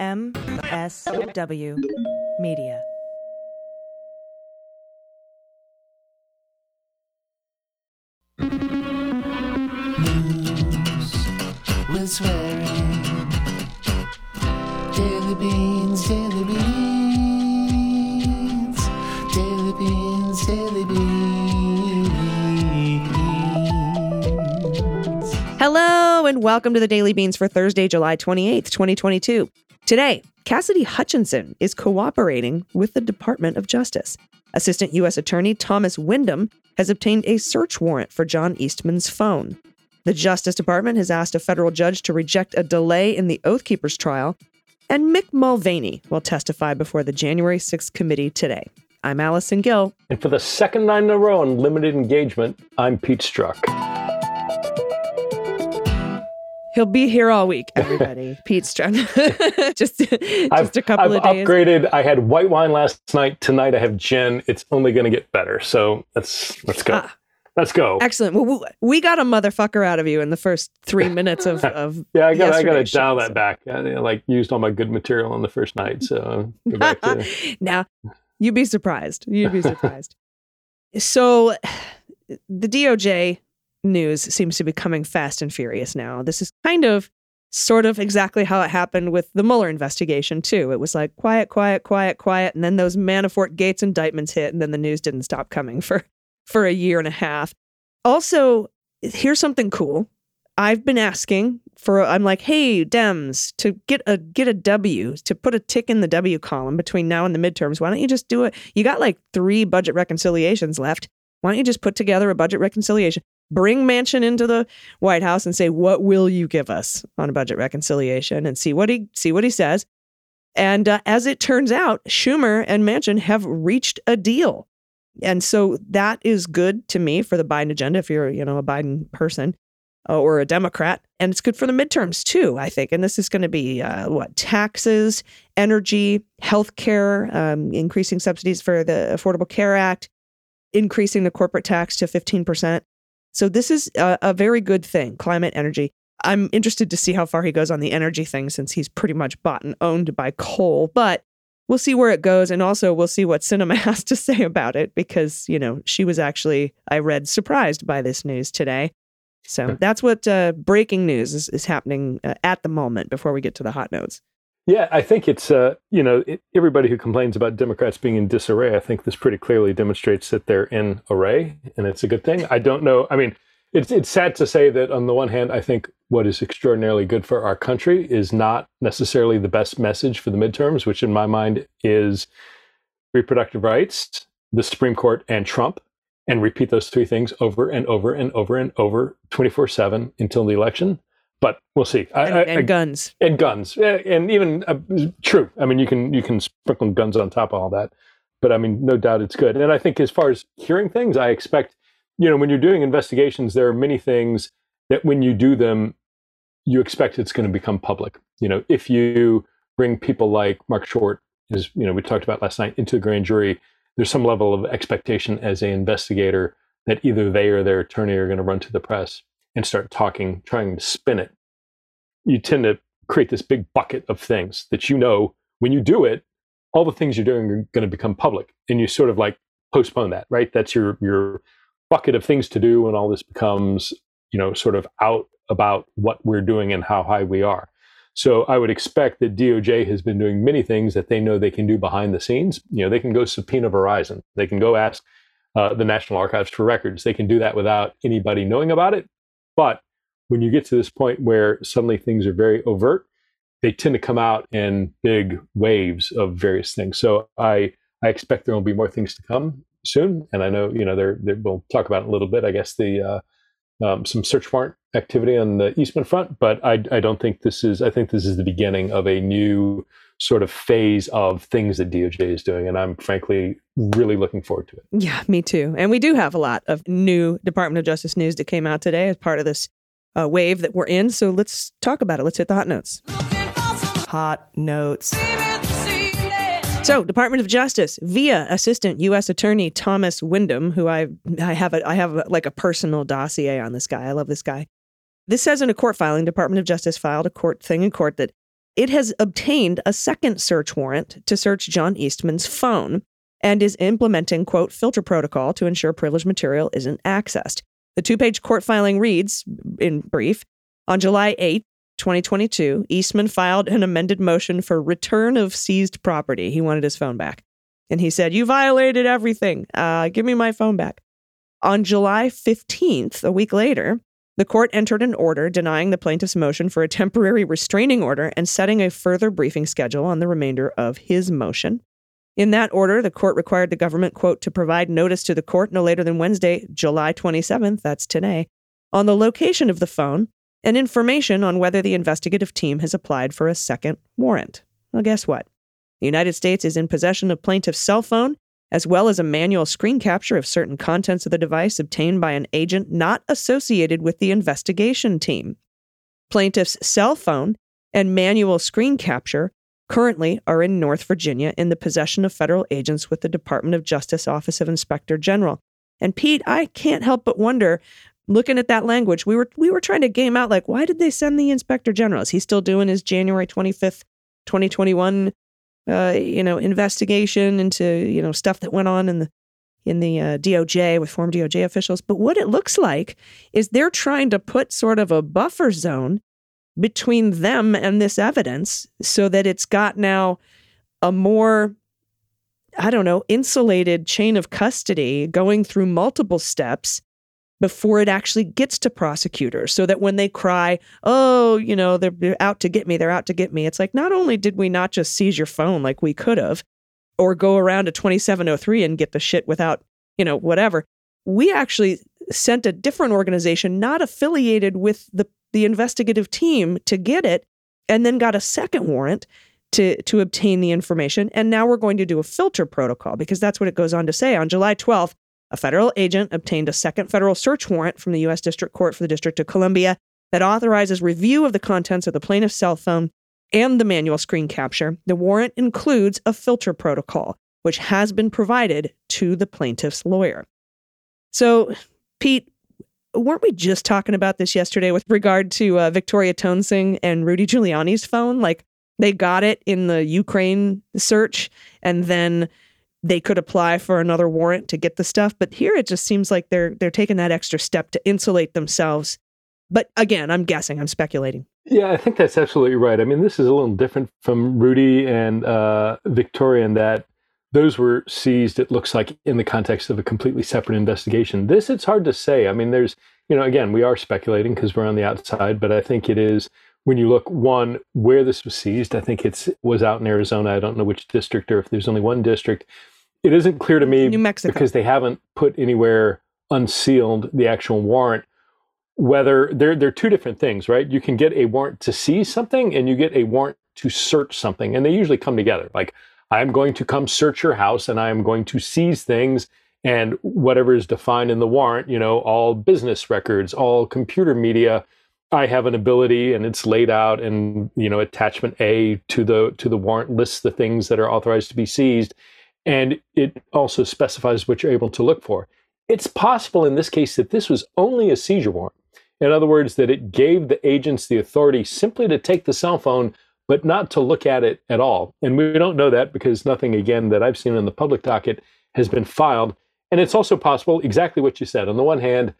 MSW Media. News with swearing. Daily beans, daily beans. Daily beans, daily beans. Hello, and welcome to the Daily Beans for Thursday, July 28th, 2022. Today, Cassidy Hutchinson is cooperating with the Department of Justice. Assistant U.S. Attorney Thomas Windom has obtained a search warrant for John Eastman's phone. The Justice Department has asked a federal judge to reject a delay in the Oath Keepers trial, and Mick Mulvaney will testify before the January 6th committee today. I'm Allison Gill. And for the second night in a row on limited engagement, I'm Pete Strzok. He'll be here all week, everybody. Pete Strun. just just I've, a couple I've of days. upgraded. I had white wine last night. Tonight I have gin. It's only going to get better. So let's let's go. Ah. let's go. Excellent. Well, we- got a motherfucker out of you in the first three minutes of, of yeah, I got I got to dial that back. I like used all my good material on the first night. So go back to now, you'd be surprised. You'd be surprised. so, the DOJ news seems to be coming fast and furious now. This is kind of sort of exactly how it happened with the Mueller investigation, too. It was like quiet, quiet, quiet, quiet. And then those Manafort Gates indictments hit, and then the news didn't stop coming for, for a year and a half. Also, here's something cool. I've been asking for I'm like, hey, Dems, to get a get a W, to put a tick in the W column between now and the midterms, why don't you just do it? You got like three budget reconciliations left. Why don't you just put together a budget reconciliation? Bring Manchin into the White House and say, what will you give us on a budget reconciliation and see what he see what he says. And uh, as it turns out, Schumer and Manchin have reached a deal. And so that is good to me for the Biden agenda if you're, you know, a Biden person uh, or a Democrat. And it's good for the midterms too, I think. And this is going to be uh, what taxes, energy, healthcare, um, increasing subsidies for the Affordable Care Act, increasing the corporate tax to 15%. So this is a, a very good thing, climate, energy. I'm interested to see how far he goes on the energy thing since he's pretty much bought and owned by coal. But we'll see where it goes. And also, we'll see what Sinema has to say about it because, you know, she was actually, I read, surprised by this news today. So that's what uh, breaking news is, is happening uh, at the moment before we get to the hot notes. Yeah, I think it's uh, you know it, everybody who complains about Democrats being in disarray. I think this pretty clearly demonstrates that they're in array, and it's a good thing. I don't know. I mean, it's it's sad to say that on the one hand, I think what is extraordinarily good for our country is not necessarily the best message for the midterms, which in my mind is reproductive rights, the Supreme Court, and Trump, and repeat those three things over and over and over and over, twenty four seven until the election but we'll see. I, And, I- and I- guns. and guns, and even uh, true. I mean, you can you can sprinkle guns on top of all that, but I mean, no doubt it's good. And I think as far as hearing things, I expect, you know, when you're doing investigations, there are many things that when you do them, you expect it's going to become public. You know, if you bring people like Mark Short, as you know, we talked about last night, into the grand jury, there's some level of expectation as an investigator that either they or their attorney are going to run to the press and start talking, trying to spin it. You tend to create this big bucket of things that you know when you do it, all the things you're doing are going to become public, and you sort of like postpone that, right? That's your your bucket of things to do, and all this becomes, you know, sort of out about what we're doing and how high we are. So I would expect that DOJ has been doing many things that they know they can do behind the scenes. You know, they can go subpoena Verizon, they can go ask uh, the National Archives for records. They can do that without anybody knowing about it. But when you get to this point where suddenly things are very overt, they tend to come out in big waves of various things. So I I expect there will be more things to come soon, and I know you know there we'll talk about it a little bit. I guess the uh, um, some search warrant activity on the Eastman front, but I I don't think this is I think this is the beginning of a new sort of phase of things that DOJ is doing, and I'm frankly really looking forward to it. Yeah, me too. And we do have a lot of new Department of Justice news that came out today as part of this uh, wave that we're in. So let's talk about it. Let's hit the hot notes. Hot notes. So, Department of Justice via Assistant U.S. Attorney Thomas Windom, who I I have a, I have a, like a personal dossier on this guy. I love this guy. This says in a court filing, Department of Justice filed a court thing in court that it has obtained a second search warrant to search John Eastman's phone and is implementing, quote, filter protocol to ensure privileged material isn't accessed. The two page court filing reads, in brief, on July 8, 2022, Eastman filed an amended motion for return of seized property. He wanted his phone back. And he said, You violated everything. Uh, give me my phone back. On July 15th, a week later, the court entered an order denying the plaintiff's motion for a temporary restraining order and setting a further briefing schedule on the remainder of his motion. In that order, the court required the government, quote, to provide notice to the court no later than Wednesday, July 27th, that's today, on the location of the phone and information on whether the investigative team has applied for a second warrant. Well, guess what? The United States is in possession of plaintiff's cell phone as well as a manual screen capture of certain contents of the device obtained by an agent not associated with the investigation team. Plaintiff's cell phone and manual screen capture currently are in North Virginia in the possession of federal agents with the Department of Justice Office of Inspector General. And Pete, I can't help but wonder looking at that language, we were we were trying to game out like why did they send the inspector general? Is he still doing his January 25th, 2021 uh, you know, investigation into you know stuff that went on in the in the uh, DOJ with former DOJ officials. But what it looks like is they're trying to put sort of a buffer zone between them and this evidence, so that it's got now a more I don't know, insulated chain of custody going through multiple steps before it actually gets to prosecutors so that when they cry, oh, you know, they're out to get me, they're out to get me. It's like, not only did we not just seize your phone like we could have, or go around to 2703 and get the shit without, you know, whatever, we actually sent a different organization not affiliated with the, the investigative team to get it and then got a second warrant to to obtain the information and now we're going to do a filter protocol because that's what it goes on to say on July 12th a federal agent obtained a second federal search warrant from the U.S. District Court for the District of Columbia that authorizes review of the contents of the plaintiff's cell phone and the manual screen capture. The warrant includes a filter protocol, which has been provided to the plaintiff's lawyer. So, Pete, weren't we just talking about this yesterday with regard to uh, Victoria Toensing and Rudy Giuliani's phone? Like, they got it in the Ukraine search, and then they could apply for another warrant to get the stuff. But here it just seems like they're they're taking that extra step to insulate themselves. But again, I'm guessing, I'm speculating. Yeah, I think that's absolutely right. I mean, this is a little different from Rudy and uh, Victoria in that those were seized, it looks like, in the context of a completely separate investigation. This, it's hard to say. I mean, there's, you know, again, we are speculating because we're on the outside, but I think it is when you look one where this was seized i think it was out in arizona i don't know which district or if there's only one district it isn't clear to me New Mexico. because they haven't put anywhere unsealed the actual warrant whether they're they're two different things, right? You can get a warrant to seize something and you get a warrant to search something, and they usually come together. Like I'm going to come search your house and I am going to seize things and whatever is defined in the warrant, you know, all business records, all computer media, I have an ability and it's laid out and you know attachment A to the to the warrant lists the things that are authorized to be seized and it also specifies what you're able to look for. It's possible in this case that this was only a seizure warrant. In other words, that it gave the agents the authority simply to take the cell phone, but not to look at it at all. And we don't know that because nothing, again, that I've seen in the public docket has been filed. And it's also possible, exactly what you said. On the one hand,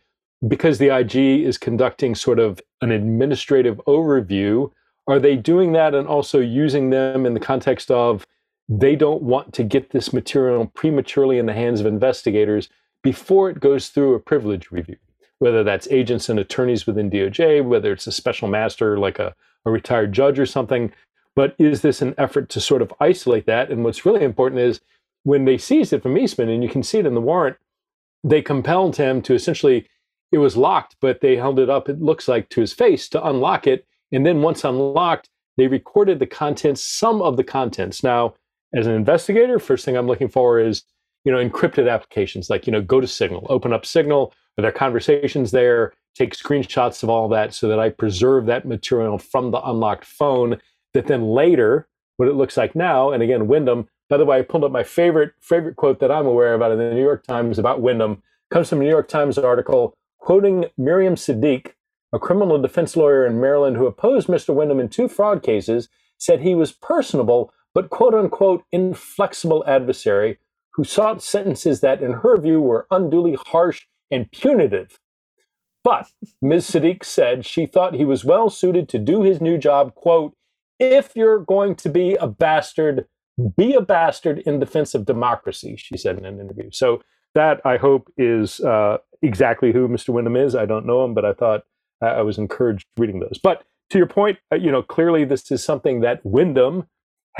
because the IG is conducting sort of an administrative overview, are they doing that and also using them in the context of they don't want to get this material prematurely in the hands of investigators before it goes through a privilege review, whether that's agents and attorneys within DOJ, whether it's a special master like a, a retired judge or something. But is this an effort to sort of isolate that? And what's really important is when they seized it from Eastman, and you can see it in the warrant, they compelled him to essentially, it was locked, but they held it up, it looks like, to his face to unlock it. And then once unlocked, they recorded the contents, some of the contents. Now, as an investigator, first thing I'm looking for is, you know, encrypted applications like, you know, go to Signal, open up Signal, are there conversations there, take screenshots of all that so that I preserve that material from the unlocked phone that then later, what it looks like now, and again, Windom, by the way, I pulled up my favorite favorite quote that I'm aware of out of the New York Times about Windom, comes from a New York Times article quoting Mirriam Seddiq, a criminal defense lawyer in Maryland who opposed Mr. Windom in two fraud cases said he was personable but quote unquote inflexible adversary who sought sentences that, in her view, were unduly harsh and punitive. But Ms. Seddiq said she thought he was well suited to do his new job, quote, if you're going to be a bastard, be a bastard in defense of democracy, she said in an interview. So that I hope is uh, exactly who Mr. Windom is. I don't know him, but I thought uh, I was encouraged reading those. But to your point, uh, you know, clearly this is something that Windom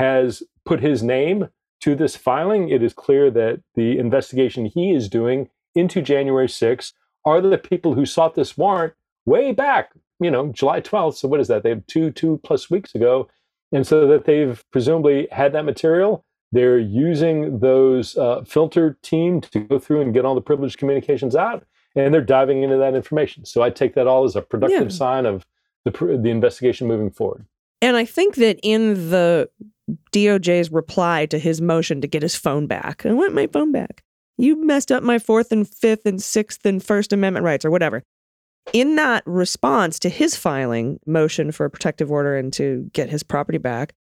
has put his name to this filing. It is clear that the investigation he is doing into January 6th are the people who sought this warrant way back, you know, July 12th. So what is that? They have two, two plus weeks ago. And so that they've presumably had that material. They're using those uh, filter team to go through and get all the privileged communications out, and they're diving into that information. So I take that all as a productive Yeah. sign of the the investigation moving forward. And I think that in the DOJ's reply to his motion to get his phone back, I want my phone back. You messed up my fourth and fifth and sixth and first amendment rights or whatever. In that response to his filing motion for a protective order and to get his property back,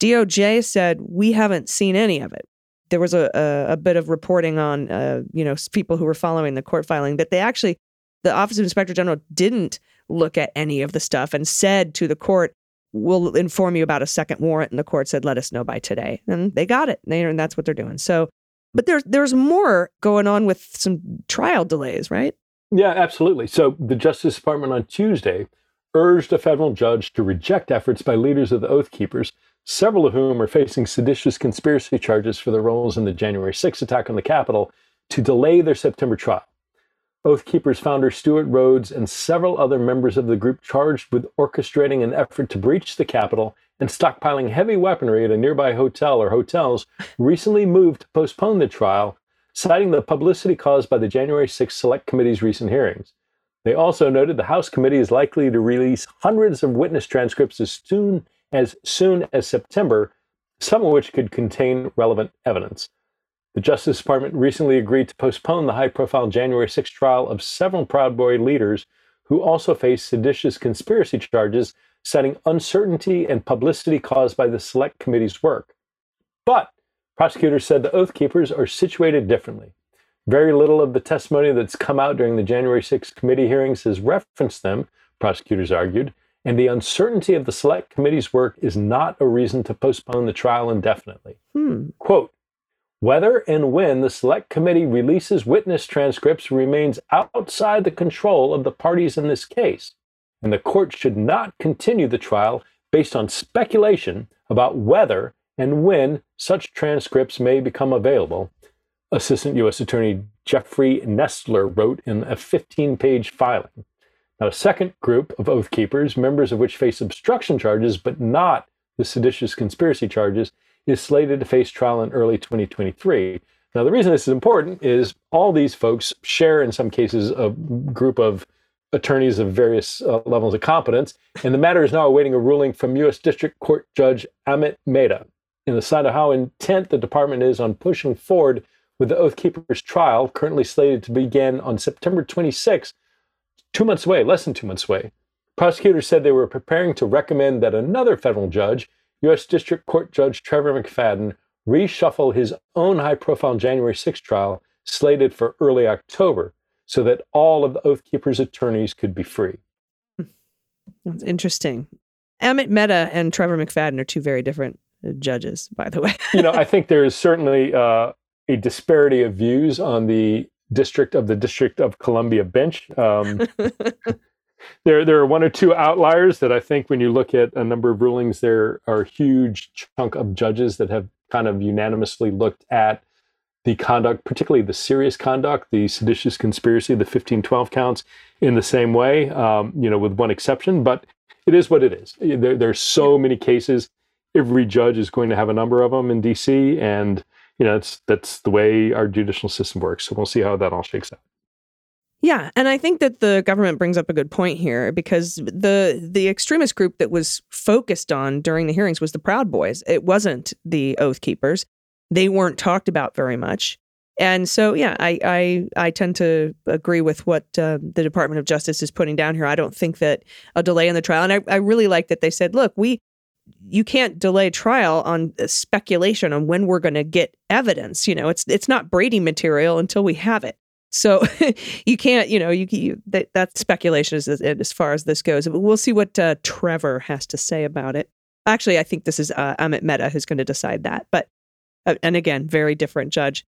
DOJ said, We haven't seen any of it. There was a, a, a bit of reporting on, uh, you know, people who were following the court filing that they actually, the Office of Inspector General didn't look at any of the stuff and said to the court, we'll inform you about a second warrant. And the court said, let us know by today. And they got it. They, and that's what they're doing. So, but there's, there's more going on with some trial delays, right? Yeah, absolutely. So the Justice Department on Tuesday urged a federal judge to reject efforts by leaders of the Oath Keepers, several of whom are facing seditious conspiracy charges for their roles in the January 6th attack on the Capitol, to delay their September trial. Oath Keepers founder Stewart Rhodes and several other members of the group charged with orchestrating an effort to breach the Capitol and stockpiling heavy weaponry at a nearby hotel or hotels recently moved to postpone the trial, citing the publicity caused by the January 6th Select Committee's recent hearings. They also noted the House committee is likely to release hundreds of witness transcripts as soon as soon as September, some of which could contain relevant evidence. The Justice Department recently agreed to postpone the high profile January 6 trial of several Proud Boy leaders who also face seditious conspiracy charges, citing uncertainty and publicity caused by the Select Committee's work. But prosecutors said the Oath Keepers are situated differently. Very little of the testimony that's come out during the January 6 committee hearings has referenced them, prosecutors argued, and the uncertainty of the Select Committee's work is not a reason to postpone the trial indefinitely. Hmm. Quote, whether and when the select committee releases witness transcripts remains outside the control of the parties in this case, and the court should not continue the trial based on speculation about whether and when such transcripts may become available. Assistant U.S. Attorney Jeffrey Nestler wrote in a 15 page filing. Now, a second group of Oath Keepers, members of which face obstruction charges but not the seditious conspiracy charges, is slated to face trial in early 2023. Now, the reason this is important is all these folks share, in some cases, a group of attorneys of various uh, levels of competence, and the matter is now awaiting a ruling from U.S. District Court Judge Amit Mehta in the sign of how intent the department is on pushing forward with the Oath Keepers trial, currently slated to begin on September 26, two months away, less than two months away. Prosecutors said they were preparing to recommend that another federal judge, U.S. District Court Judge Trevor McFadden, reshuffle his own high profile January 6 trial slated for early October so that all of the Oath Keepers' attorneys could be free. That's interesting. Amit Mehta and Trevor McFadden are two very different uh, judges, by the way. you know, I think there is certainly uh, a disparity of views on the district of the District of Columbia bench. Um, there, there are one or two outliers that I think, when you look at a number of rulings, there are a huge chunk of judges that have kind of unanimously looked at the conduct, particularly the serious conduct, the seditious conspiracy, the 1512 counts, in the same way. Um, you know, with one exception, but it is what it is. There, there's so many cases. Every judge is going to have a number of them in DC, and you know, that's that's the way our judicial system works. So we'll see how that all shakes out. Yeah, and I think that the government brings up a good point here because the the extremist group that was focused on during the hearings was the Proud Boys. It wasn't the Oath Keepers. They weren't talked about very much. And so, yeah, I I, I tend to agree with what uh, the Department of Justice is putting down here. I don't think that a delay in the trial, and I, I really like that they said, look, we you can't delay trial on uh, speculation on when we're going to get evidence. You know, it's it's not Brady material until we have it. So you can't, you know, you, you that, that's speculation as, as far as this goes. But we'll see what uh, Trevor has to say about it. Actually, I think this is uh, Amit Mehta who's going to decide that. But uh, and again, very different judge.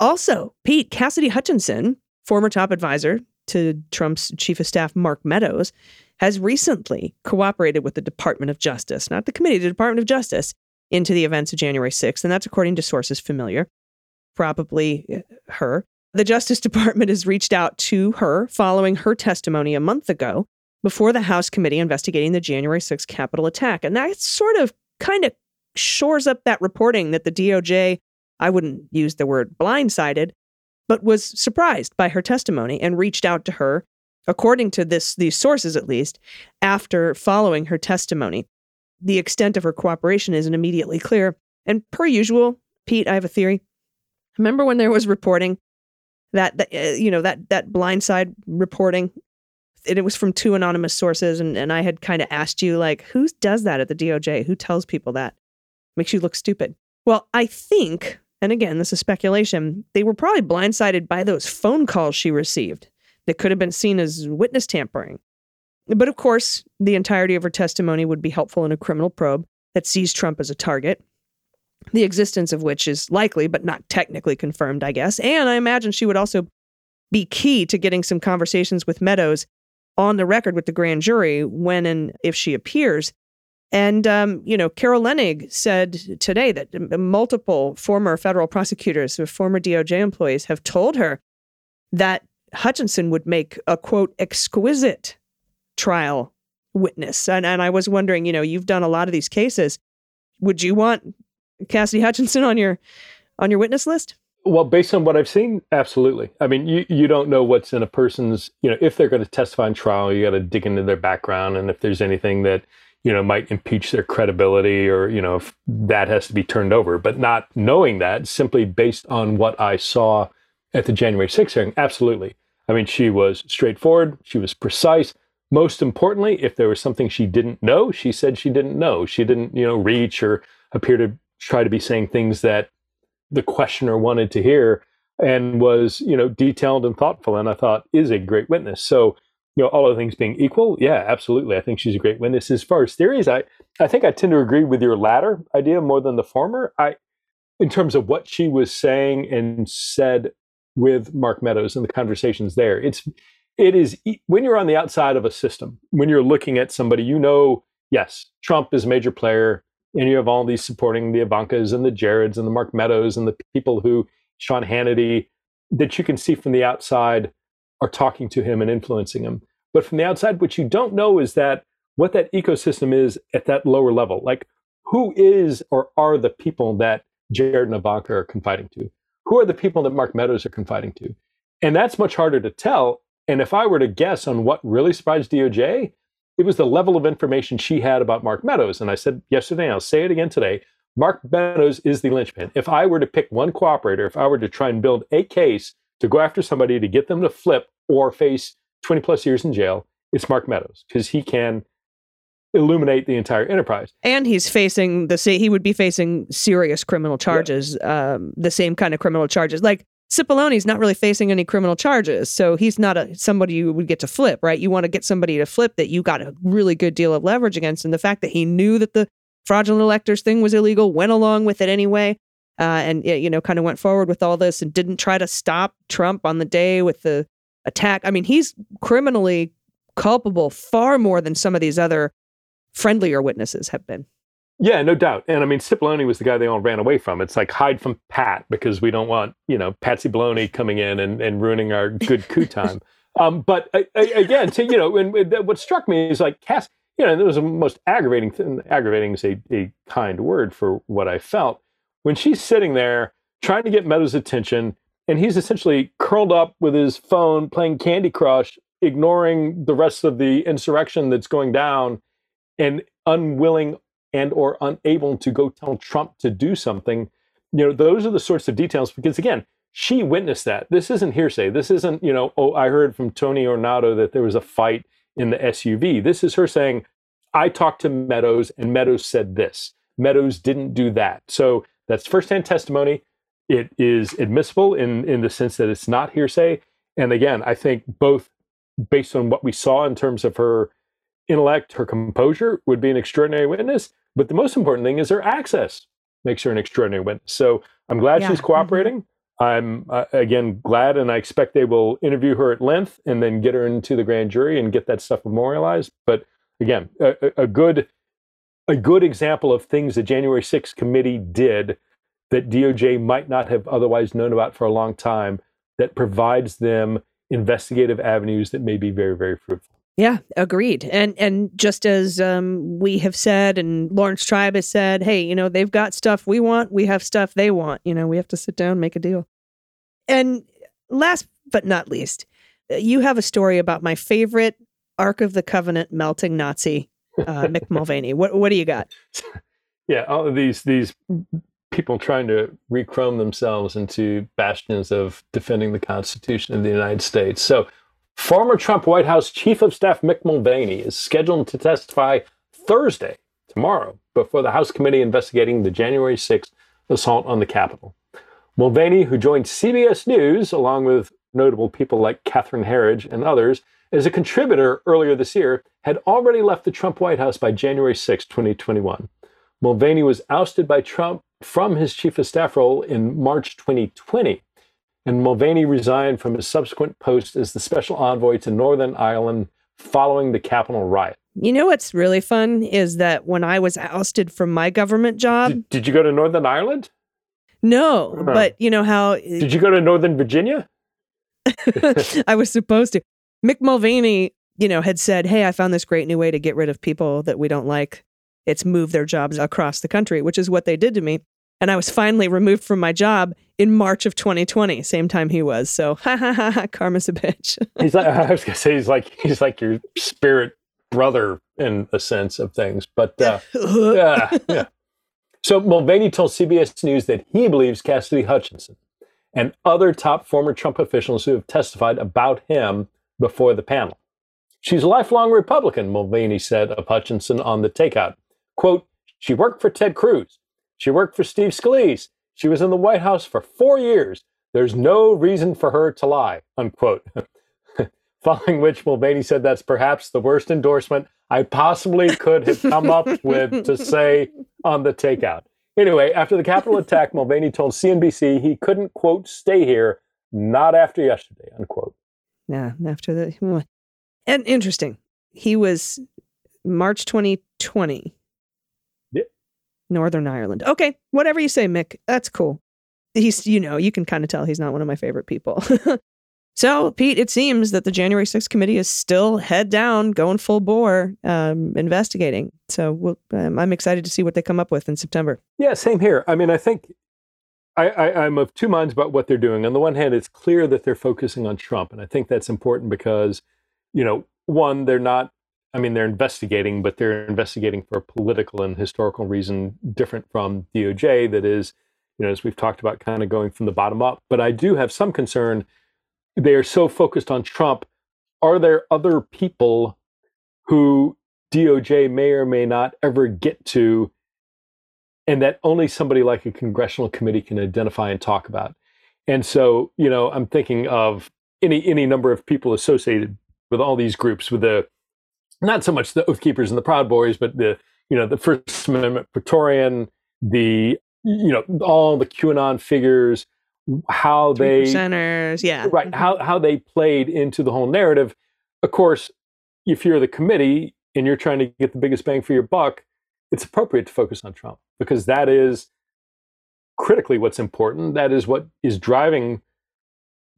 Also, Pete Cassidy Hutchinson, former top advisor to Trump's chief of staff Mark Meadows, has recently cooperated with the Department of Justice, not the committee, the Department of Justice, into the events of January 6th. And that's according to sources familiar, probably uh, her. The Justice Department has reached out to her following her testimony a month ago before the House committee investigating the January 6th Capitol attack. And that sort of kind of shores up that reporting that the DOJ, I wouldn't use the word blindsided, but was surprised by her testimony and reached out to her according to this these sources at least, after following her testimony. The extent of her cooperation isn't immediately clear. And per usual, Pete, I have a theory. Remember when there was reporting that, that uh, you know that that blindside reporting. And it was from two anonymous sources and, and i had kind of asked you like who does that at the doj who tells people that? Makes you look stupid. Well i think and again this is speculation they were probably blindsided by those phone calls she received that could have been seen as witness tampering. But of course, the entirety of her testimony would be helpful in a criminal probe that sees Trump as a target, the existence of which is likely but not technically confirmed, I guess. And I imagine she would also be key to getting some conversations with Meadows on the record with the grand jury when and if she appears. And, um, you know, Carol Leonnig said today that multiple former federal prosecutors, former DOJ employees, have told her that Hutchinson would make a quote exquisite trial witness. And and I was wondering, you know, you've done a lot of these cases. Would you want Cassidy Hutchinson on your on your witness list? Well, based on what I've seen, absolutely. I mean, you, you don't know what's in a person's, you know, if they're going to testify in trial, you got to dig into their background and if there's anything that, you know, might impeach their credibility or, you know, if that has to be turned over. But not knowing that, simply based on what I saw at the January 6th hearing, absolutely. I mean, she was straightforward, she was precise. Most importantly, if there was something she didn't know, she said she didn't know. She didn't, you know, reach or appear to try to be saying things that the questioner wanted to hear and was, you know, detailed and thoughtful and I thought is a great witness. So, you know, all other things being equal, yeah, absolutely. I think she's a great witness. As far as theories, I, I think I tend to agree with your latter idea more than the former. I in terms of what she was saying and said with Mark Meadows and the conversations there. It's it is when you're on the outside of a system, when you're looking at somebody, you know, yes, Trump is a major player, and you have all these supporting the Ivankas and the Jareds and the Mark Meadows and the people who Sean Hannity that you can see from the outside are talking to him and influencing him. But from the outside, what you don't know is that what that ecosystem is at that lower level. Like who is or are the people that Jared and Ivanka are confiding to? who are the people that Mark Meadows are confiding to? And that's much harder to tell. And if I were to guess on what really surprised DOJ, it was the level of information she had about Mark Meadows. And I said yesterday, I'll say it again today Mark Meadows is the linchpin. If I were to pick one cooperator, if I were to try and build a case to go after somebody to get them to flip or face 20 plus years in jail, it's Mark Meadows because he can illuminate the entire enterprise. And he's facing the same, he would be facing serious criminal charges, yeah. um, the same kind of criminal charges. Like Cipollone's not really facing any criminal charges, so he's not a somebody you would get to flip, right? You want to get somebody to flip that you got a really good deal of leverage against, and the fact that he knew that the fraudulent electors thing was illegal, went along with it anyway, uh, and you know, kind of went forward with all this and didn't try to stop Trump on the day with the attack. I mean, he's criminally culpable far more than some of these other friendlier witnesses have been. Yeah, no doubt. And I mean, Cipollone was the guy they all ran away from. It's like hide from Pat because we don't want, you know, Patsy Baloney coming in and, and ruining our good coup time. um, but uh, again, to, you know, and, and what struck me is like Cass, you know, it was the most aggravating thing. Aggravating is a, a kind word for what I felt. When she's sitting there trying to get Meadows' attention, and he's essentially curled up with his phone playing Candy Crush, ignoring the rest of the insurrection that's going down and unwilling and or unable to go tell Trump to do something, you know, those are the sorts of details because again, she witnessed that. This isn't hearsay. This isn't, you know, oh, I heard from Tony Ornato that there was a fight in the SUV. This is her saying, I talked to Meadows, and Meadows said this. Meadows didn't do that. So that's firsthand testimony. It is admissible in in the sense that it's not hearsay. And again, I think both based on what we saw in terms of her intellect, her composure would be an extraordinary witness. But the most important thing is her access makes her an extraordinary witness. So I'm glad Yeah. she's cooperating. I'm uh, again glad, and I expect they will interview her at length and then get her into the grand jury and get that stuff memorialized. But again, a, a- a good a good example of things the January 6th committee did that DOJ might not have otherwise known about for a long time that provides them investigative avenues that may be very, very fruitful. Yeah, agreed. And and just as um, we have said, and Laurence Tribe has said, hey, you know, they've got stuff we want, we have stuff they want. You know, we have to sit down, make a deal. And last but not least, uh, you have a story about my favorite Ark of the Covenant melting Nazi, uh, Mick Mulvaney. What what do you got? Yeah, all of these these people trying to rechrome themselves into bastions of defending the Constitution of the United States. So, former Trump White House Chief of Staff Mick Mulvaney is scheduled to testify Thursday, tomorrow, before the House committee investigating the January 6th assault on the Capitol. Mulvaney, who joined CBS News along with notable people like Catherine Herridge and others as a contributor earlier this year, had already left the Trump White House by January 6, 2021. Mulvaney was ousted by Trump from his chief of staff role in March 2020, and Mulvaney resigned from his subsequent post as the special envoy to Northern Ireland following the Capitol riot. You know what's really fun is that when I was ousted from my government job, Did, did you go to Northern Ireland? no, Huh. but you know how Did you go to Northern Virginia? I was supposed to. Mick Mulvaney, you know, had said, "Hey, I found this great new way to get rid of people that we don't like. It's move their jobs across the country," which is what they did to me. And I was finally removed from my job in March of 2020, same time he was. So, ha ha ha, ha karma's a bitch. He's like I was gonna say he's like he's like your spirit brother in a sense of things, but uh, yeah, yeah. So Mulvaney told CBS News that he believes Cassidy Hutchinson and other top former Trump officials who have testified about him before the panel. She's a lifelong Republican, Mulvaney said of Hutchinson on the takeout. Quote, she worked for Ted Cruz. She worked for Steve Scalise. She was in the White House for four years. There's no reason for her to lie, unquote. Following which, Mulvaney said that's perhaps the worst endorsement I possibly could have come up with to say on the takeout. Anyway, after the Capitol attack, Mulvaney told CNBC he couldn't, quote, stay here, not after yesterday, unquote. yeah, after the. Hmm. And interesting. He was March 2020. Northern Ireland. Okay, whatever you say, Mick. That's cool. He's, you know, you can kind of tell he's not one of my favorite people. so, Pete, it seems that the January 6th committee is still head down, going full bore, um, investigating. So, we'll, um, I'm excited to see what they come up with in September. Yeah, same here. I mean, I think I, I, I'm of two minds about what they're doing. On the one hand, it's clear that they're focusing on Trump, and I think that's important because, you know, one, they're not. I mean, they're investigating, but they're investigating for a political and historical reason different from DOJ. That is, you know, as we've talked about, kind of going from the bottom up. But I do have some concern. They are so focused on Trump. Are there other people who DOJ may or may not ever get to and that only somebody like a congressional committee can identify and talk about. And so, you know, I'm thinking of any any number of people associated with all these groups, with the not so much the Oath Keepers and the Proud Boys, but the you know the First Amendment Praetorian, the you know all the QAnon figures, how they percenters. Yeah. right mm-hmm. how how they played into the whole narrative of course if you're the committee and you're trying to get the biggest bang for your buck it's appropriate to focus on trump because that is critically what's important that is what is driving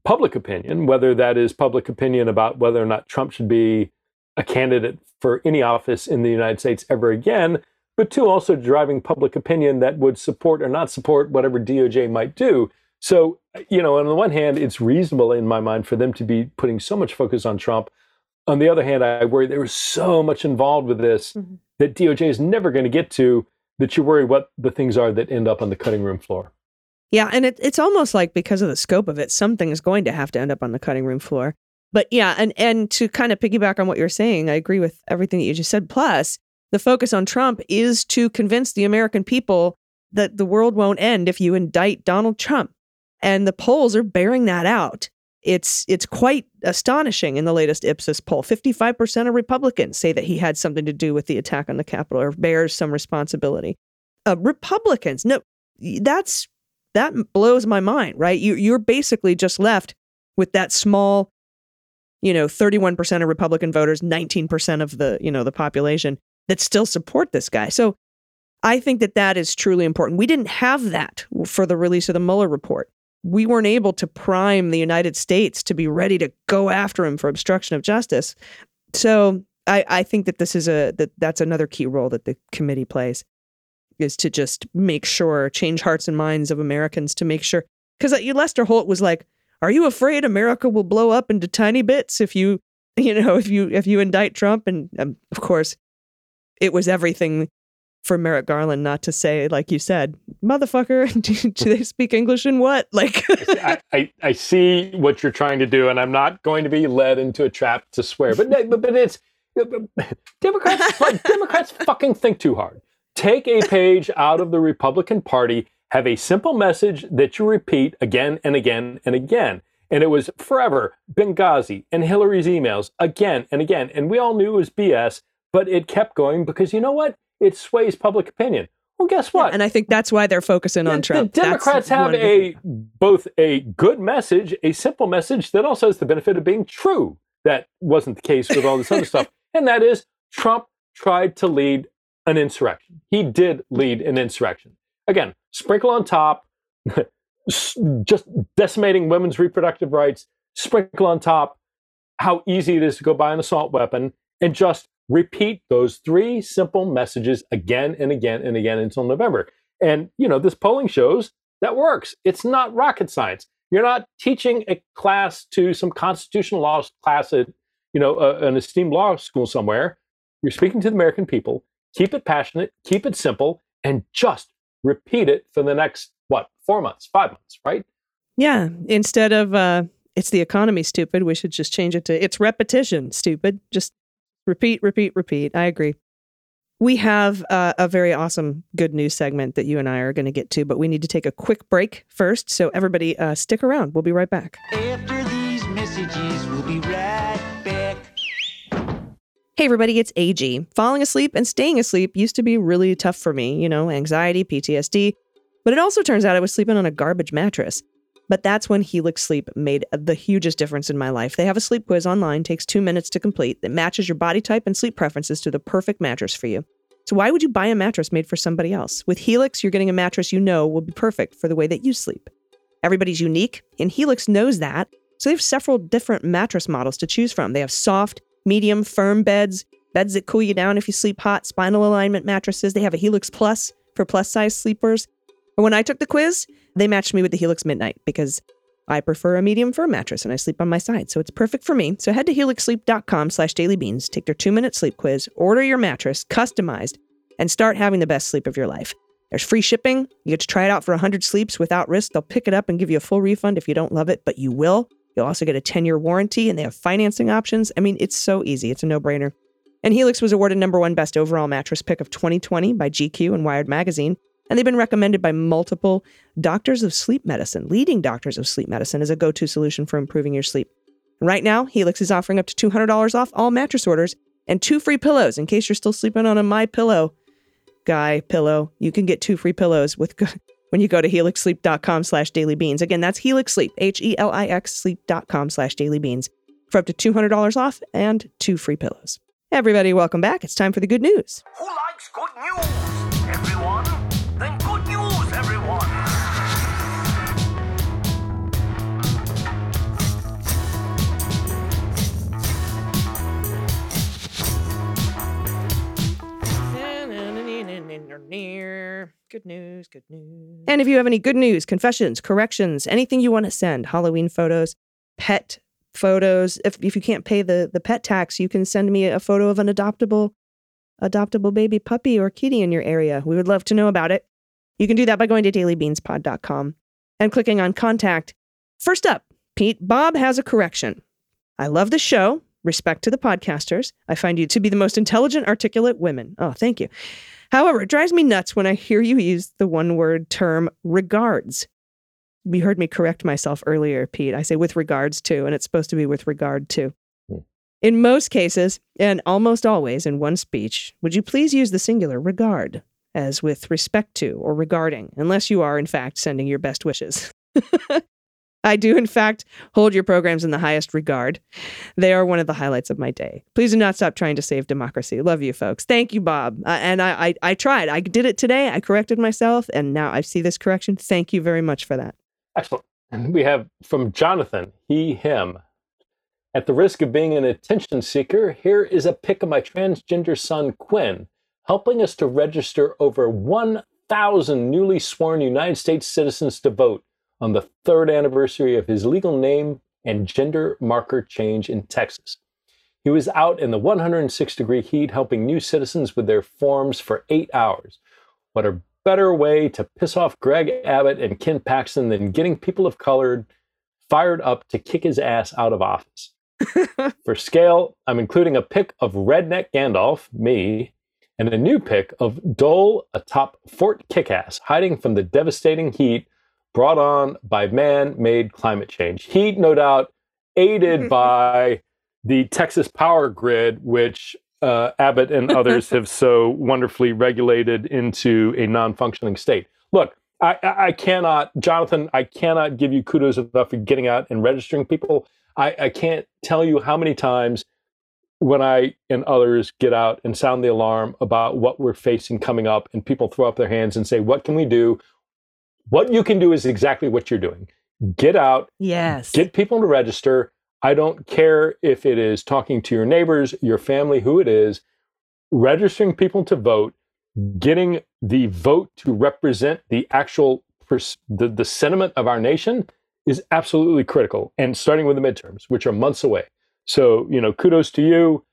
public opinion whether that is public opinion about whether or not trump should be a candidate for any office in the united states ever again but two also driving public opinion that would support or not support whatever doj might do so, you know, on the one hand, it's reasonable in my mind for them to be putting so much focus on Trump. On the other hand, I worry there was so much involved with this Mhm. that DOJ is never going to get to that you worry what the things are that end up on the cutting room floor. Yeah, and it, it's almost like because of the scope of it, something is going to have to end up on the cutting room floor. But yeah, and and to kind of piggyback on what you're saying, I agree with everything that you just said. Plus, The focus on Trump is to convince the American people that the world won't end if you indict Donald Trump. And the polls are bearing that out. It's it's quite astonishing in the latest Ipsos poll. 55% of Republicans say that he had something to do with the attack on the Capitol or bears some responsibility. Uh, Republicans, no, that's that blows my mind, right? You you're basically just left with that small, you know, 31% of Republican voters, 19% of the, you know, the population that still support this guy. So I think that that is truly important. We didn't have that for the release of the Mueller report. We weren't able to prime the United States to be ready to go after him for obstruction of justice. So I, I think that this is a that that's another key role that the committee plays is to just make sure change hearts and minds of Americans to make sure because uh, Lester Holt was like, "Are you afraid America will blow up into tiny bits if you you know if you if you indict Trump?" And um, of course, it was everything for Merrick Garland not to say, like you said, motherfucker, do, do they speak English and what? Like, I, I, I see what you're trying to do, and I'm not going to be led into a trap to swear. But but, but it's Democrats. Democrats fucking think too hard. Take a page out of the Republican Party. Have a simple message that you repeat again and again and again. And it was forever Benghazi and Hillary's emails again and again. And we all knew it was BS, but it kept going because you know what? It sways public opinion. Well, guess what? and I think that's why they're focusing on the, Trump. The Democrats That's have one of the- a both a good message, a simple message that also has the benefit of being true. That wasn't the case with all this other stuff, and that is Trump tried to lead an insurrection. He did lead an insurrection. Again, sprinkle on top, just decimating women's reproductive rights. Sprinkle on top how easy it is to go buy an assault weapon, and just repeat those three simple messages again and again and again until November. And, you know, this polling shows that works. It's not rocket science. You're not teaching a class to some constitutional law class at, you know, an esteemed law school somewhere. You're speaking to the American people. Keep it passionate, keep it simple, and just repeat it for the next, what, four months, five months, right? Yeah. Instead of uh, it's the economy, stupid, we should just change it to it's repetition, stupid. Just repeat, repeat, repeat. I agree. We have uh, a very awesome good news segment that you and I are going to get to, but we need to take a quick break first. So, everybody, uh, stick around. We'll be right back. After Hey, everybody, it's AG. Falling asleep and staying asleep used to be really tough for me, you know, anxiety, PTSD. But it also turns out I was sleeping on a garbage mattress. But that's when Helix Sleep made the hugest difference in my life. They have a sleep quiz online, takes two minutes to complete, that matches your body type and sleep preferences to the perfect mattress for you. So, why would you buy a mattress made for somebody else? With Helix, you're getting a mattress you know will be perfect for the way that you sleep. Everybody's unique, and Helix knows that. So, they have several different mattress models to choose from. They have soft, medium, firm beds, beds that cool you down if you sleep hot, spinal alignment mattresses. They have a Helix Plus for plus size sleepers. And when I took the quiz, they matched me with the Helix Midnight because I prefer a medium firm mattress and I sleep on my side. So it's perfect for me. So head to helixsleep.com slash dailybeans, take their two minute sleep quiz, order your mattress customized, and start having the best sleep of your life. There's free shipping. You get to try it out for 100 sleeps without risk. They'll pick it up and give you a full refund if you don't love it, but you will. You'll also get a 10 year warranty and they have financing options. I mean, it's so easy. It's a no brainer. And Helix was awarded number one best overall mattress pick of 2020 by GQ and Wired Magazine. And they've been recommended by multiple doctors of sleep medicine, leading doctors of sleep medicine, as a go to solution for improving your sleep. Right now, Helix is offering up to $200 off all mattress orders and two free pillows in case you're still sleeping on a My Pillow guy pillow. You can get two free pillows with when you go to helixsleep.com slash dailybeans. Again, that's Helix Sleep, H-E-L-I-X sleep.com slash dailybeans for up to $200 off and two free pillows. Everybody, welcome back. It's time for the good news. Who likes good news? Everyone? Then good news, everyone! Good news, good news. And if you have any good news, confessions, corrections, anything you want to send, Halloween photos, pet photos, if, if you can't pay the, the pet tax, you can send me a photo of an adoptable adoptable baby puppy or kitty in your area. We would love to know about it. You can do that by going to dailybeanspod.com and clicking on contact. First up, Pete, Bob has a correction. I love the show. Respect to the podcasters. I find you to be the most intelligent, articulate women. Oh, thank you. However, it drives me nuts when I hear you use the one word term regards. You heard me correct myself earlier, Pete. I say with regards to, and it's supposed to be with regard to. Hmm. In most cases, and almost always in one speech, would you please use the singular regard as with respect to or regarding, unless you are, in fact, sending your best wishes? I do, in fact, hold your programs in the highest regard. They are one of the highlights of my day. Please do not stop trying to save democracy. Love you, folks. Thank you, Bob. Uh, and I, I, I tried. I did it today. I corrected myself, and now I see this correction. Thank you very much for that. Excellent. And we have from Jonathan, he, him. At the risk of being an attention seeker, here is a pic of my transgender son, Quinn, helping us to register over 1,000 newly sworn United States citizens to vote on the third anniversary of his legal name and gender marker change in Texas. He was out in the 106 degree heat helping new citizens with their forms for eight hours. What a better way to piss off Greg Abbott and Ken Paxton than getting people of color fired up to kick his ass out of office. for scale, I'm including a pic of Redneck Gandalf, me, and a new pic of Dole atop Fort Kickass, hiding from the devastating heat brought on by man made climate change. Heat, no doubt, aided by the Texas power grid, which uh, Abbott and others have so wonderfully regulated into a non functioning state. Look, I, I cannot, Jonathan, I cannot give you kudos enough for getting out and registering people. I, I can't tell you how many times when I and others get out and sound the alarm about what we're facing coming up, and people throw up their hands and say, What can we do? What you can do is exactly what you're doing. Get out, Yes. get people to register. I don't care if it is talking to your neighbors, your family, who it is, registering people to vote, getting the vote to represent the actual pers- the, the sentiment of our nation is absolutely critical. And starting with the midterms, which are months away. So, you know, kudos to you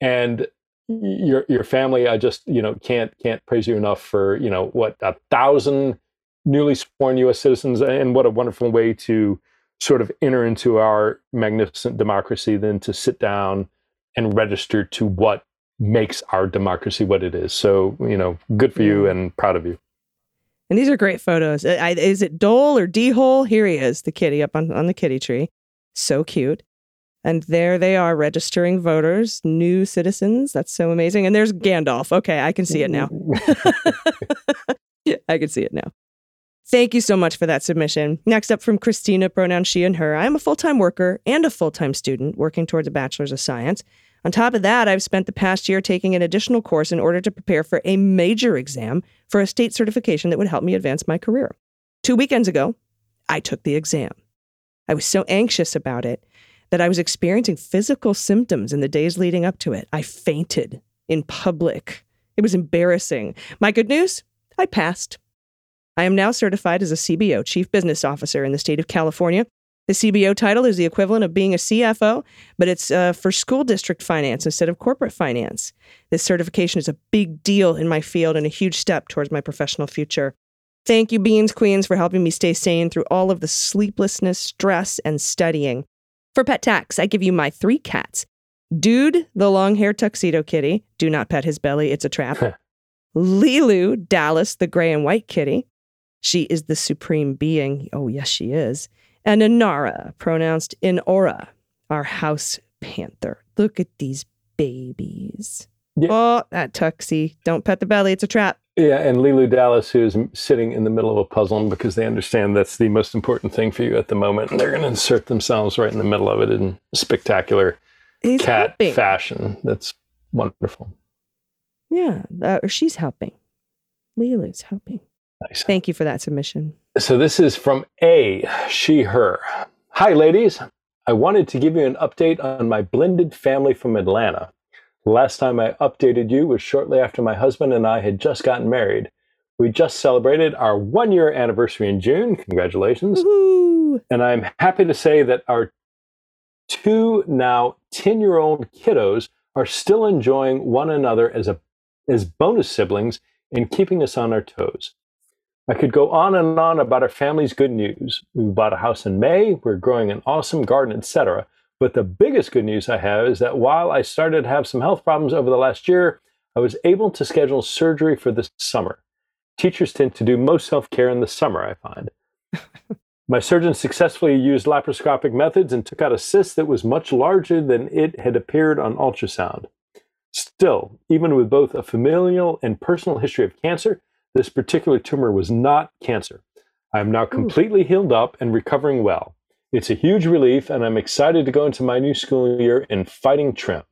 and your your family. I just, you know, can't can't praise you enough for, you know, what a thousand newly sworn US citizens and what a wonderful way to sort of enter into our magnificent democracy than to sit down and register to what makes our democracy what it is. So, you know, good for you and proud of you. And these are great photos. I, is it Dole or D Hole? Here he is, the kitty up on, on the kitty tree. So cute. And there they are registering voters, new citizens. That's so amazing. And there's Gandalf. Okay, I can see it now. I can see it now. Thank you so much for that submission. Next up from Christina, pronoun she and her. I am a full time worker and a full time student working towards a bachelor's of science. On top of that, I've spent the past year taking an additional course in order to prepare for a major exam for a state certification that would help me advance my career. Two weekends ago, I took the exam. I was so anxious about it that I was experiencing physical symptoms in the days leading up to it. I fainted in public. It was embarrassing. My good news I passed. I am now certified as a CBO, Chief Business Officer in the state of California. The CBO title is the equivalent of being a CFO, but it's uh, for school district finance instead of corporate finance. This certification is a big deal in my field and a huge step towards my professional future. Thank you, Beans Queens, for helping me stay sane through all of the sleeplessness, stress, and studying. For pet tax, I give you my three cats Dude, the long haired tuxedo kitty. Do not pet his belly, it's a trap. Lilu, Dallas, the gray and white kitty. She is the supreme being. Oh, yes, she is. And Inara, pronounced Inora, our house panther. Look at these babies. Yeah. Oh, that tuxie. Don't pet the belly, it's a trap. Yeah, and Lilu Dallas, who is sitting in the middle of a puzzle because they understand that's the most important thing for you at the moment. And they're going to insert themselves right in the middle of it in spectacular He's cat helping. fashion. That's wonderful. Yeah, uh, or she's helping. Lilu's helping. Nice. Thank you for that submission. So this is from A, she, her. Hi, ladies. I wanted to give you an update on my blended family from Atlanta. The last time I updated you was shortly after my husband and I had just gotten married. We just celebrated our one year anniversary in June. Congratulations. Woohoo! And I'm happy to say that our two now 10 year old kiddos are still enjoying one another as, a, as bonus siblings and keeping us on our toes. I could go on and on about our family's good news. We bought a house in May, we're growing an awesome garden, etc. But the biggest good news I have is that while I started to have some health problems over the last year, I was able to schedule surgery for this summer. Teachers tend to do most self care in the summer, I find. My surgeon successfully used laparoscopic methods and took out a cyst that was much larger than it had appeared on ultrasound. Still, even with both a familial and personal history of cancer, this particular tumor was not cancer. I am now hmm. completely healed up and recovering well. It's a huge relief, and I'm excited to go into my new school year in fighting trim.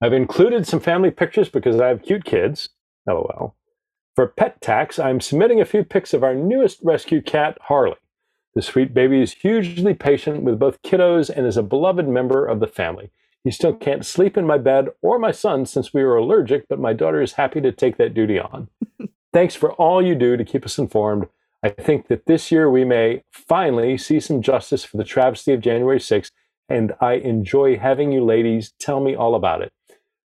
I've included some family pictures because I have cute kids. LOL. For pet tax, I'm submitting a few pics of our newest rescue cat, Harley. The sweet baby is hugely patient with both kiddos and is a beloved member of the family. He still can't sleep in my bed or my son since we are allergic, but my daughter is happy to take that duty on. Thanks for all you do to keep us informed. I think that this year we may finally see some justice for the travesty of January 6th, and I enjoy having you ladies tell me all about it.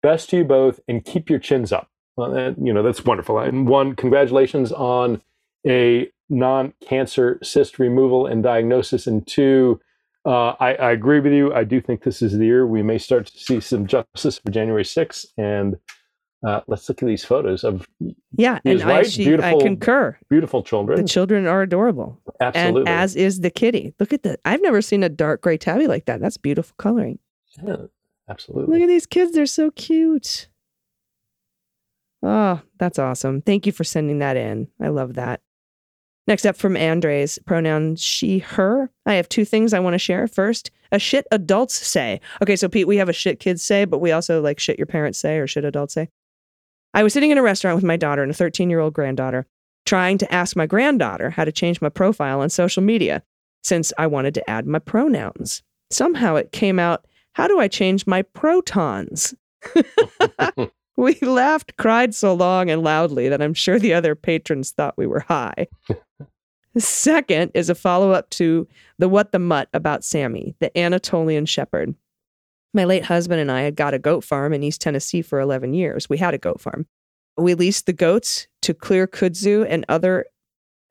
Best to you both, and keep your chins up. Well, that, you know, that's wonderful. And one, congratulations on a non-cancer cyst removal and diagnosis. And two, uh, I, I agree with you. I do think this is the year we may start to see some justice for January 6th. And uh, let's look at these photos of Yeah, and I, right. she, I concur. beautiful children. The children are adorable, Absolutely. and as is the kitty. Look at the. I've never seen a dark gray tabby like that. That's beautiful coloring. Yeah, absolutely. Look at these kids; they're so cute. Oh, that's awesome! Thank you for sending that in. I love that. Next up from Andres, pronoun she, her. I have two things I want to share. First, a shit adults say. Okay, so Pete, we have a shit kids say, but we also like shit your parents say or shit adults say. I was sitting in a restaurant with my daughter and a 13 year old granddaughter, trying to ask my granddaughter how to change my profile on social media since I wanted to add my pronouns. Somehow it came out, how do I change my protons? we laughed, cried so long and loudly that I'm sure the other patrons thought we were high. The second is a follow up to the What the Mutt about Sammy, the Anatolian shepherd. My late husband and I had got a goat farm in East Tennessee for 11 years. We had a goat farm. We leased the goats to clear kudzu and other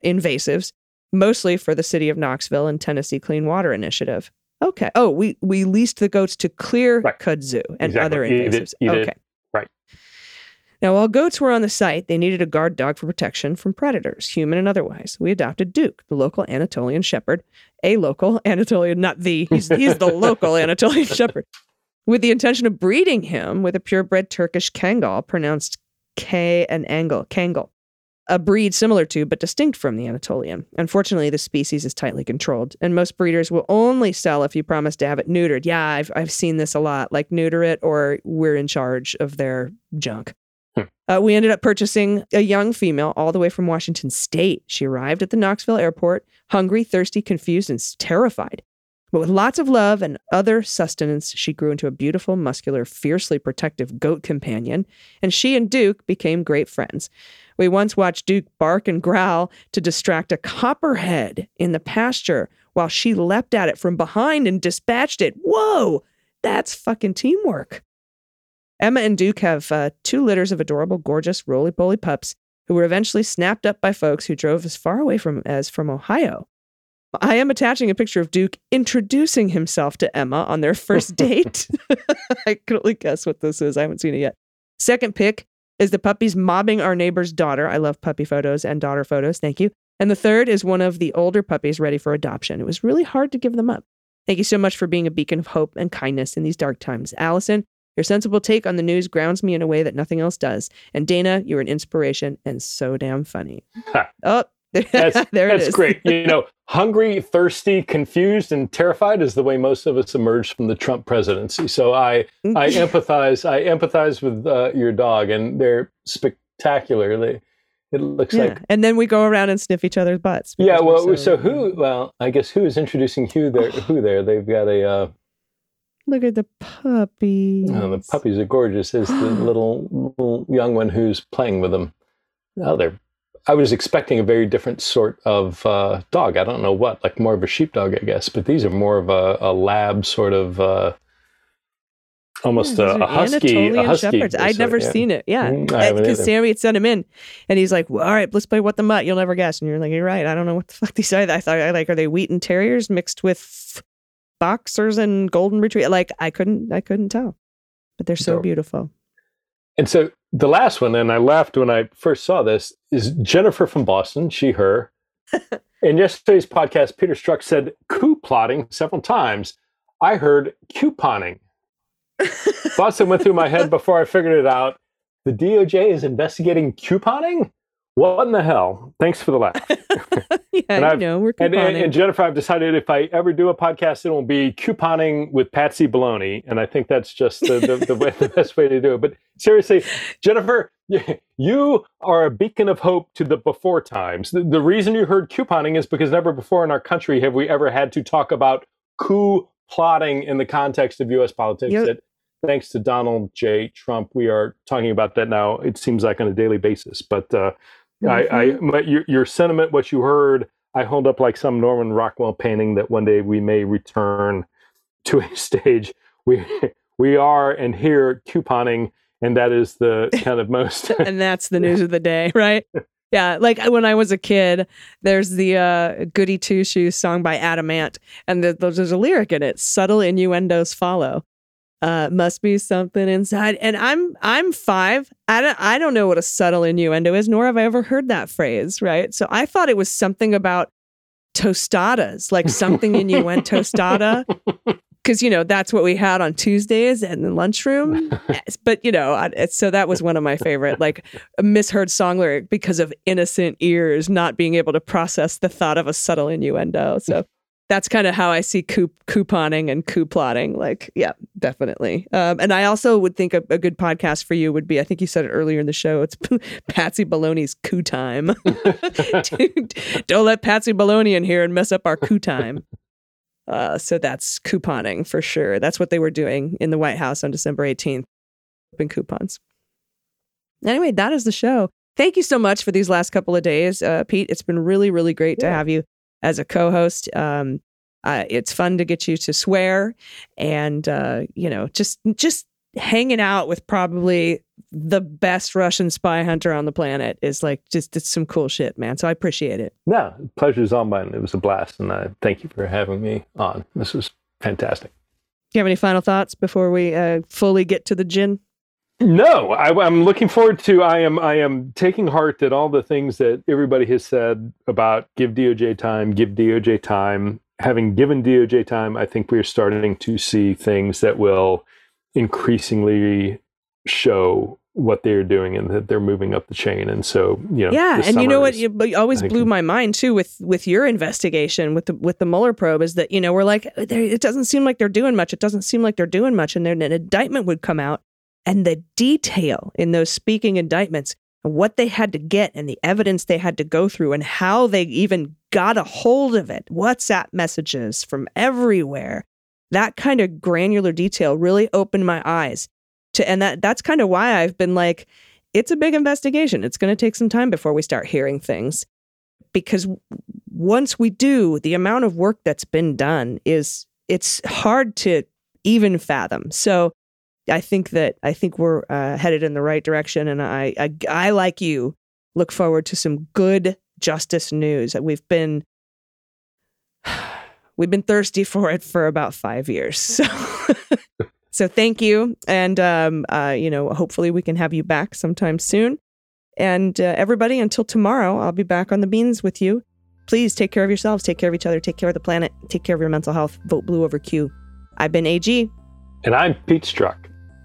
invasives, mostly for the city of Knoxville and Tennessee Clean Water Initiative. Okay. Oh, we, we leased the goats to clear Right. kudzu and Exactly. other invasives. okay. Right. Now, while goats were on the site, they needed a guard dog for protection from predators, human and otherwise. We adopted Duke, the local Anatolian shepherd, a local Anatolian, not the, he's, he's the local Anatolian shepherd, with the intention of breeding him with a purebred Turkish Kangal, pronounced K and Angle, Kangal, a breed similar to but distinct from the Anatolian. Unfortunately, the species is tightly controlled, and most breeders will only sell if you promise to have it neutered. Yeah, I've, I've seen this a lot, like neuter it or we're in charge of their junk. Uh, we ended up purchasing a young female all the way from Washington State. She arrived at the Knoxville airport, hungry, thirsty, confused, and terrified. But with lots of love and other sustenance, she grew into a beautiful, muscular, fiercely protective goat companion, and she and Duke became great friends. We once watched Duke bark and growl to distract a copperhead in the pasture while she leapt at it from behind and dispatched it. Whoa, that's fucking teamwork. Emma and Duke have uh, two litters of adorable, gorgeous, roly poly pups who were eventually snapped up by folks who drove as far away from as from Ohio. I am attaching a picture of Duke introducing himself to Emma on their first date. I can only guess what this is. I haven't seen it yet. Second pick is the puppies mobbing our neighbor's daughter. I love puppy photos and daughter photos. Thank you. And the third is one of the older puppies ready for adoption. It was really hard to give them up. Thank you so much for being a beacon of hope and kindness in these dark times. Allison, your sensible take on the news grounds me in a way that nothing else does. And Dana, you're an inspiration and so damn funny. Oh, That's, there that's is. great. You know, hungry, thirsty, confused, and terrified is the way most of us emerged from the Trump presidency. So I, I empathize. I empathize with uh, your dog, and they're spectacular. It looks yeah. like. and then we go around and sniff each other's butts. Yeah. Well, so, who? Well, I guess who is introducing who there? Who there? They've got a. Uh, Look at the puppy. oh, the puppies are gorgeous. Is the little, little young one who's playing with them? Oh, they're. I was expecting a very different sort of uh, dog. I don't know what, like more of a sheepdog, I guess. But these are more of a, a lab sort of, uh, almost Yeah, a, these a husky. Anatolian a husky shepherds. I'd never yeah. seen it. Yeah, Mm, I haven't because. Sammy had sent him in, and he's like, well, "All right, let's play what the mutt. You'll never guess." And you're like, "You're right. I don't know what the fuck these are. I thought, like, are they Wheaten Terriers mixed with boxers and golden retriever. Like I couldn't, I couldn't tell, but they're so Dope. beautiful. And so the last one, and I laughed when I first saw this, is Jennifer from Boston, she, her. In yesterday's podcast, Peter Strzok said coup plotting several times. I heard couponing. Boston went through my head before I figured it out. The DOJ is investigating couponing? What in the hell? Thanks for the laugh. yeah, And I've- know, we're And, and, and Jennifer, I've decided if I ever do a podcast, it will be couponing with Patsy Baloney, and I think that's just the the, the, way, the best way to do it. But seriously, Jennifer, you are a beacon of hope to the before times. The, the reason you heard couponing is because never before in our country have we ever had to talk about coup plotting in the context of U.S. politics. Yep. That thanks to Donald J. Trump, we are talking about that now. It seems like on a daily basis, but. Uh, I, I Mm-hmm. my, your, your sentiment, what you heard, I hold up like some Norman Rockwell painting that one day we may return to a stage. We we are and here couponing, and that is the kind of most. and that's the news of the day, right? Yeah, like when I was a kid, there's the uh, Goody Two Shoes song by Adam Ant, and the, there's a lyric in it: "Subtle innuendos follow." Uh, must be something inside, and I'm I'm five. I don't I don't know what a subtle innuendo is, nor have I ever heard that phrase. Right, so I thought it was something about tostadas, like something in you went tostada, because you know that's what we had on Tuesdays in the lunchroom. But you know, I, so that was one of my favorite, like a misheard song lyric because of innocent ears not being able to process the thought of a subtle innuendo. So that's kind of how I see coup- couponing and coup plotting. Like, yeah, definitely. Um, and I also would think a, a good podcast for you would be, I think you said it earlier in the show, it's Patsy Baloney's coup time. Dude, don't let Patsy Baloney in here and mess up our coup time. Uh, so that's couponing for sure. That's what they were doing in the White House on December 18th, flipping coupons. Anyway, that is the show. Thank you so much for these last couple of days, uh, Pete. It's been really, really great to have you as a co-host. Um, uh, it's fun to get you to swear, and uh, you know, just just hanging out with probably the best Russian spy hunter on the planet is like just it's some cool shit, man. So I appreciate it. no, pleasure's all mine. It was a blast, and I thank you for having me on. This was fantastic. Do you have any final thoughts before we uh, fully get to the gin? No, I, I'm looking forward to. I am. I am taking heart that all the things that everybody has said about give DOJ time, give DOJ time. Having given DOJ time, I think we are starting to see things that will increasingly show what they're doing and that they're moving up the chain. And so, you know, yeah, and you know what? is- You, always blew my mind too with with your investigation with the with the Mueller probe is that you know we're like it doesn't seem like they're doing much. It doesn't seem like they're doing much, and then an indictment would come out, and the detail in those speaking indictments, and what they had to get, and the evidence they had to go through, and how they even got a hold of it, WhatsApp messages from everywhere. That kind of granular detail really opened my eyes to, and that that's kind of why I've been like it's a big investigation. It's going to take some time before we start hearing things. Because once we do, the amount of work that's been done is it's hard to even fathom. So I think that I think we're uh, headed in the right direction, and I, I I like you look forward to some good justice news. We've been we've been thirsty for it for about five years. So. So thank you, and um, uh, you know, hopefully we can have you back sometime soon. And uh, everybody, until tomorrow, I'll be back on the beans with you. Please take care of yourselves, take care of each other, take care of the planet, take care of your mental health. Vote blue over Q. I've been AG, and I'm Pete Strzok.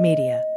Media.